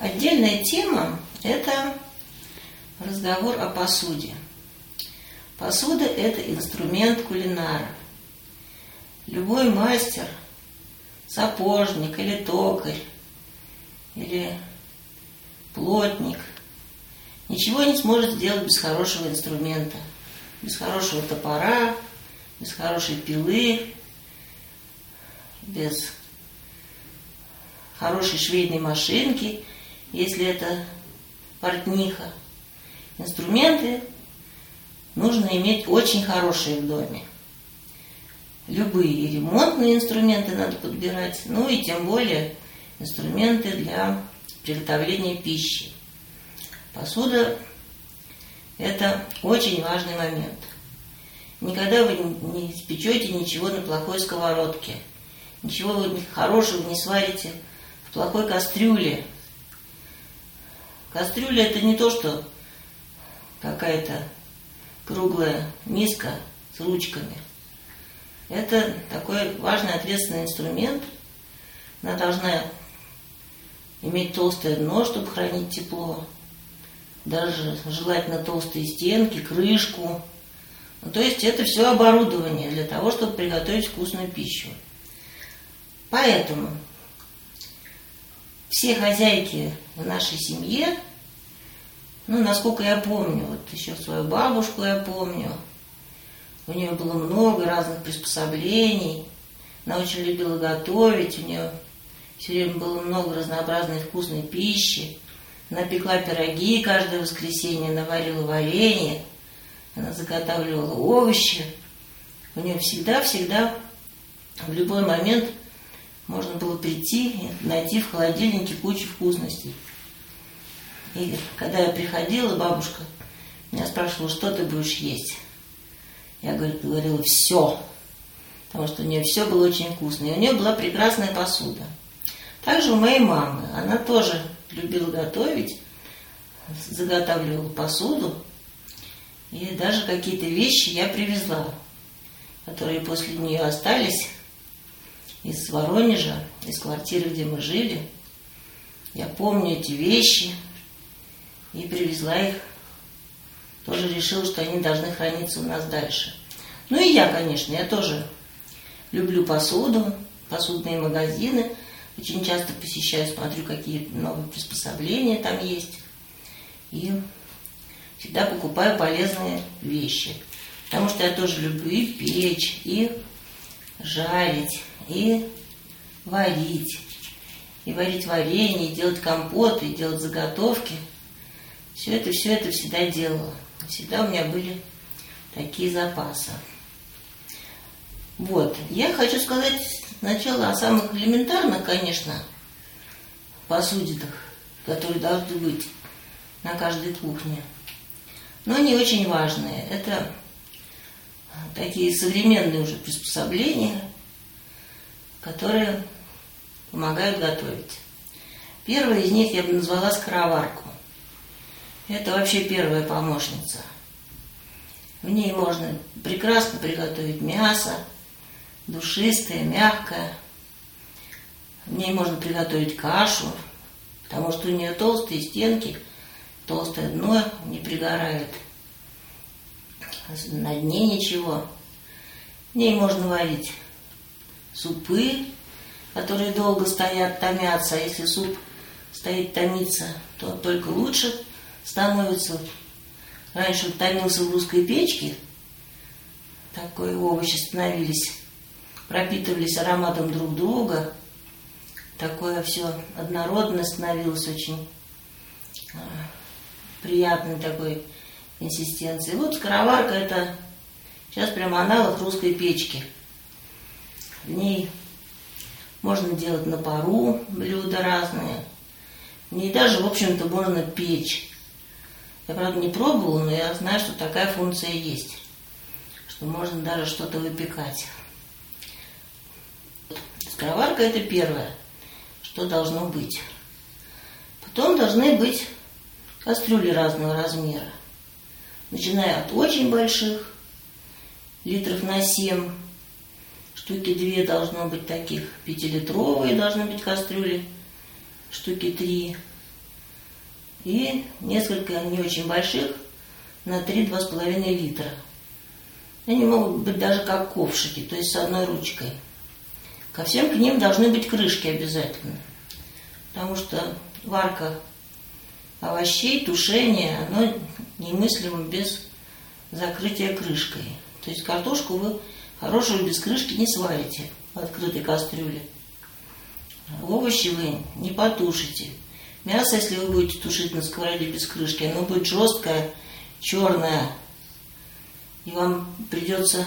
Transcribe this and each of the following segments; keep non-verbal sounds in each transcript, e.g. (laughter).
Отдельная тема – это разговор о посуде. Посуда – это инструмент кулинара. Любой мастер, сапожник или токарь, или плотник ничего не сможет сделать без хорошего инструмента, без хорошего топора, без хорошей пилы, без хорошей швейной машинки, если это портниха. Инструменты нужно иметь очень хорошие в доме. Любые ремонтные инструменты надо подбирать, ну и тем более инструменты для приготовления пищи. Посуда – это очень важный момент. Никогда вы не спечете ничего на плохой сковородке, ничего хорошего не сварите в плохой кастрюле. Кастрюля – это не то, что какая-то круглая миска с ручками. Это такой важный ответственный инструмент. Она должна иметь толстое дно, чтобы хранить тепло. Даже желательно толстые стенки, крышку. Ну, то есть это все оборудование для того, чтобы приготовить вкусную пищу. Поэтому все хозяйки в нашей семье, ну, насколько я помню, вот еще свою бабушку я помню, у нее было много разных приспособлений, она очень любила готовить, у нее все время было много разнообразной вкусной пищи. Она пекла пироги каждое воскресенье, наварила варенье, она заготавливала овощи. У нее всегда-всегда в любой момент можно было прийти и найти в холодильнике кучу вкусностей. И когда я приходила, бабушка меня спрашивала, что ты будешь есть. Я говорю, говорила, все. Потому что у нее все было очень вкусно. И у нее была прекрасная посуда. Также у моей мамы. Она тоже любила готовить, заготавливала посуду. И даже какие-то вещи я привезла, которые после нее остались из Воронежа, из квартиры, где мы жили. Я помню эти вещи и привезла их. Тоже решила, что они должны храниться у нас дальше. Ну и я, конечно, я тоже люблю посуду, посудные магазины. Очень часто посещаю, смотрю, какие новые приспособления там есть. И всегда покупаю полезные вещи. Потому что я тоже люблю и печь, и жарить, и варить. И варить варенье, и делать компоты, и делать заготовки. Все это, все это всегда делала. Всегда у меня были такие запасы. Вот. Я хочу сказать сначала о самых элементарных, конечно, посудинах, которые должны быть на каждой кухне. Но они очень важные. Это такие современные уже приспособления, которые помогают готовить. Первая из них я бы назвала скороварку. Это вообще первая помощница. В ней можно прекрасно приготовить мясо, душистая, мягкая. В ней можно приготовить кашу, потому что у нее толстые стенки, толстое дно не пригорает. На дне ничего. В ней можно варить супы, которые долго стоят, томятся. А если суп стоит томиться, то только лучше становится. Раньше он томился в русской печке, такой овощи становились пропитывались ароматом друг друга. Такое все однородное становилось очень а, приятной такой консистенции. Вот скороварка это сейчас прямо аналог русской печки. В ней можно делать на пару блюда разные. В ней даже, в общем-то, можно печь. Я, правда, не пробовала, но я знаю, что такая функция есть. Что можно даже что-то выпекать. Скороварка это первое, что должно быть. Потом должны быть кастрюли разного размера. Начиная от очень больших, литров на 7, штуки две должно быть таких, пятилитровые должны быть кастрюли, штуки три, и несколько не очень больших на 3-2,5 литра. Они могут быть даже как ковшики, то есть с одной ручкой. Ко всем к ним должны быть крышки обязательно. Потому что варка овощей, тушение, оно немыслимо без закрытия крышкой. То есть картошку вы хорошую без крышки не сварите в открытой кастрюле. Овощи вы не потушите. Мясо, если вы будете тушить на сковороде без крышки, оно будет жесткое, черное. И вам придется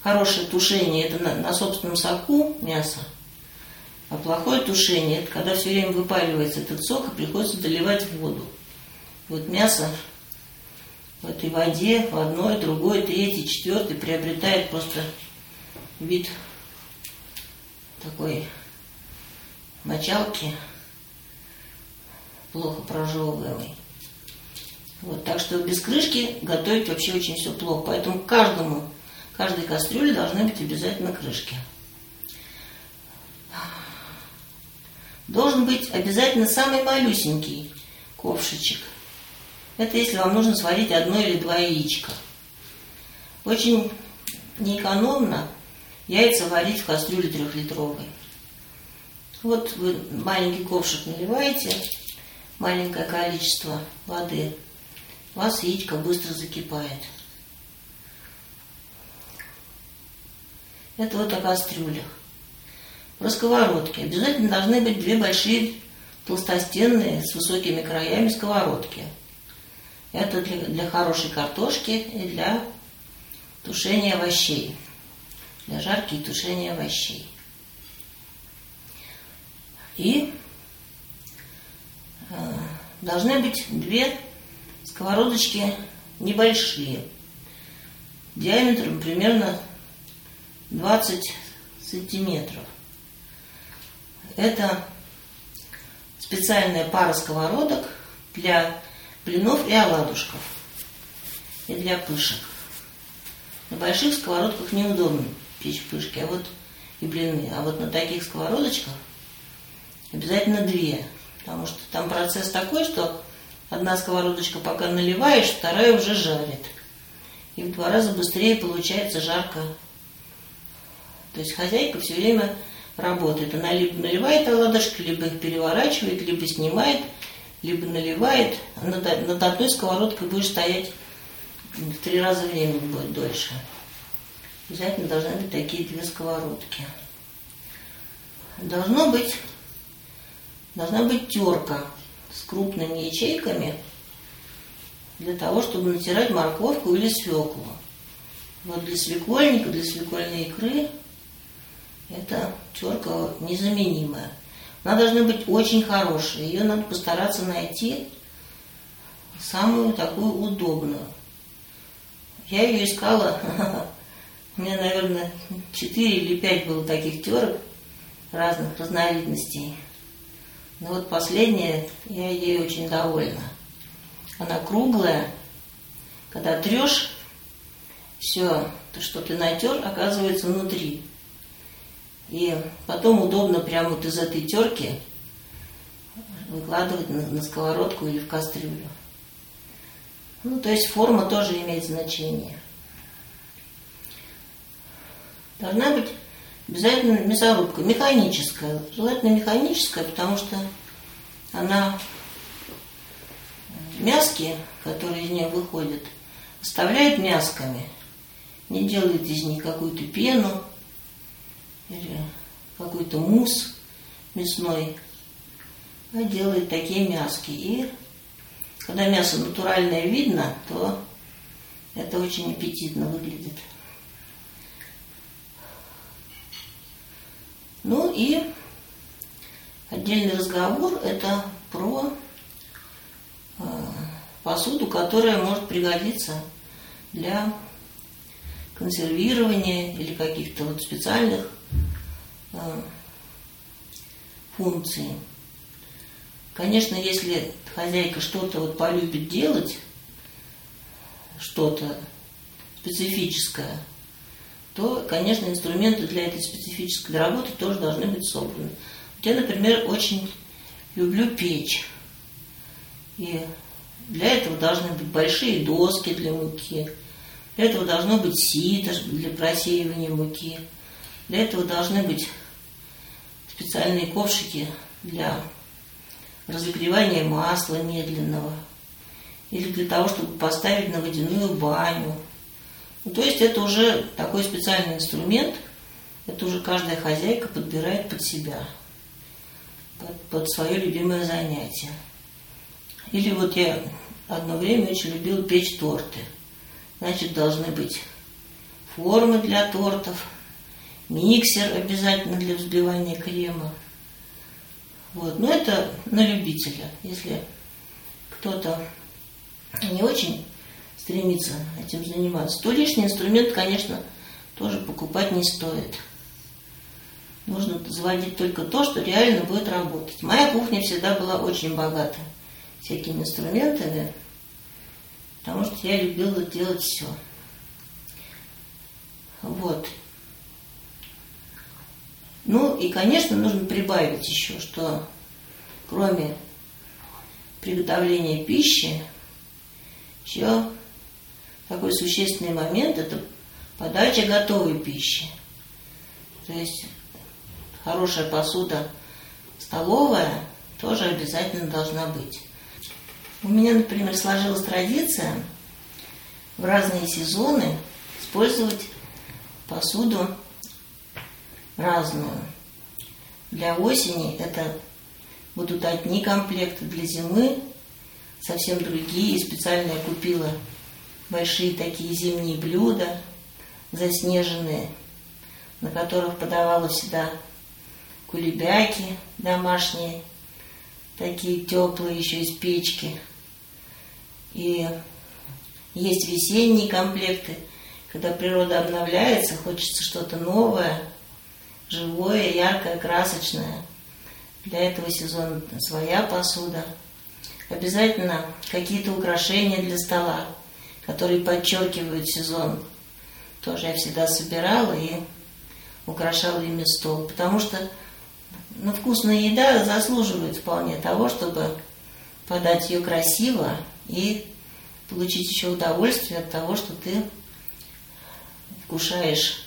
хорошее тушение, это на, на собственном соку мясо. А плохое тушение, это когда все время выпаливается этот сок и приходится доливать в воду. Вот мясо в этой воде, в одной, другой, третьей, четвертой приобретает просто вид такой мочалки, плохо прожевываемый. Вот, так что без крышки готовить вообще очень все плохо. Поэтому каждому, каждой кастрюле должны быть обязательно крышки. Должен быть обязательно самый малюсенький ковшичек – это если вам нужно сварить одно или два яичка. Очень неэкономно яйца варить в кастрюле трехлитровой. Вот вы маленький ковшик наливаете, маленькое количество воды, у вас яичко быстро закипает. Это вот о кастрюлях. Про сковородки. Обязательно должны быть две большие толстостенные с высокими краями сковородки – это для, для хорошей картошки и для тушения овощей. Для жарки и тушения овощей. И должны быть две сковородочки небольшие, диаметром примерно 20 сантиметров. Это специальная пара сковородок для блинов и оладушков. И для пышек. На больших сковородках неудобно печь пышки, а вот и блины. А вот на таких сковородочках обязательно две. Потому что там процесс такой, что одна сковородочка пока наливаешь, вторая уже жарит. И в два раза быстрее получается жарко. То есть хозяйка все время работает. Она либо наливает оладушки, либо их переворачивает, либо снимает – либо наливает, над, над одной сковородкой будешь стоять в три раза времени будет дольше. Обязательно должны быть такие две сковородки. Должно быть, должна быть терка с крупными ячейками для того, чтобы натирать морковку или свеклу. Вот для свекольника, для свекольной икры эта терка незаменимая. Она должна быть очень хорошая. Ее надо постараться найти самую такую удобную. Я ее искала, (laughs) у меня, наверное, 4 или 5 было таких терок разных разновидностей. Но вот последняя, я ей очень довольна. Она круглая, когда трешь, все, то, что ты натер, оказывается внутри. И потом удобно прямо вот из этой терки выкладывать на, на сковородку или в кастрюлю. Ну, то есть форма тоже имеет значение. Должна быть обязательно мясорубка, механическая. Желательно механическая, потому что она мяски, которые из нее выходят, оставляет мясками. Не делает из них какую-то пену, или какой-то мусс мясной, а делает такие мяски. И когда мясо натуральное видно, то это очень аппетитно выглядит. Ну и отдельный разговор это про э, посуду, которая может пригодиться для консервирования или каких-то вот специальных Э, функции. Конечно, если хозяйка что-то вот полюбит делать, что-то специфическое, то, конечно, инструменты для этой специфической работы тоже должны быть собраны. Я, например, очень люблю печь. И для этого должны быть большие доски для муки. Для этого должно быть сито для просеивания муки. Для этого должны быть специальные ковшики для разогревания масла медленного. Или для того, чтобы поставить на водяную баню. Ну, то есть это уже такой специальный инструмент, это уже каждая хозяйка подбирает под себя, под, под свое любимое занятие. Или вот я одно время очень любила печь торты. Значит, должны быть формы для тортов, миксер обязательно для взбивания крема. Вот. Но это на любителя. Если кто-то не очень стремится этим заниматься, то лишний инструмент, конечно, тоже покупать не стоит. Нужно заводить только то, что реально будет работать. Моя кухня всегда была очень богата всякими инструментами, потому что я любила делать все. Вот. Ну и, конечно, нужно прибавить еще, что кроме приготовления пищи, еще такой существенный момент – это подача готовой пищи. То есть хорошая посуда столовая тоже обязательно должна быть. У меня, например, сложилась традиция в разные сезоны использовать посуду разную. Для осени это будут одни комплекты, для зимы совсем другие. Специально я купила большие такие зимние блюда, заснеженные, на которых подавала всегда кулебяки домашние, такие теплые еще из печки. И есть весенние комплекты, когда природа обновляется, хочется что-то новое, живое, яркое, красочное. Для этого сезона своя посуда. Обязательно какие-то украшения для стола, которые подчеркивают сезон. Тоже я всегда собирала и украшала ими стол. Потому что но вкусная еда заслуживает вполне того, чтобы подать ее красиво и получить еще удовольствие от того, что ты вкушаешь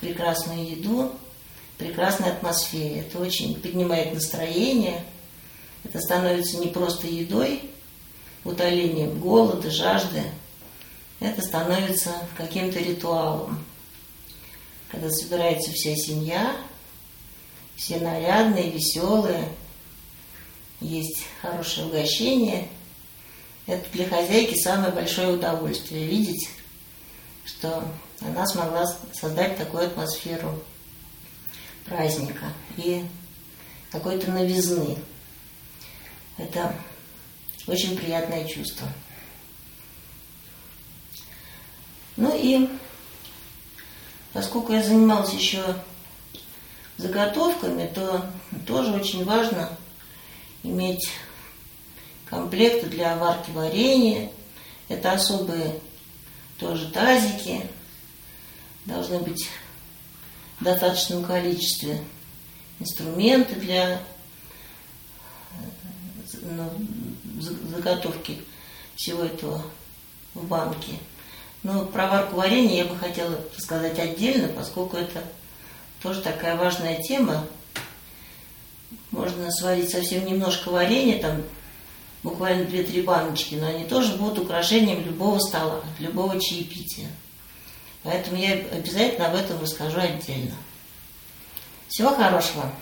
прекрасную еду, прекрасной атмосфере. Это очень поднимает настроение. Это становится не просто едой, утолением голода, жажды. Это становится каким-то ритуалом. Когда собирается вся семья, все нарядные, веселые, есть хорошее угощение. Это для хозяйки самое большое удовольствие видеть, что она смогла создать такую атмосферу праздника и какой-то новизны. Это очень приятное чувство. Ну и поскольку я занималась еще заготовками, то тоже очень важно иметь комплекты для варки варенья. Это особые тоже тазики. Должны быть в достаточном количестве инструменты для ну, заготовки всего этого в банке. Но про варку варенья я бы хотела рассказать отдельно, поскольку это тоже такая важная тема. Можно сварить совсем немножко варенья, там буквально 2-3 баночки, но они тоже будут украшением любого стола, любого чаепития. Поэтому я обязательно об этом расскажу отдельно. Всего хорошего!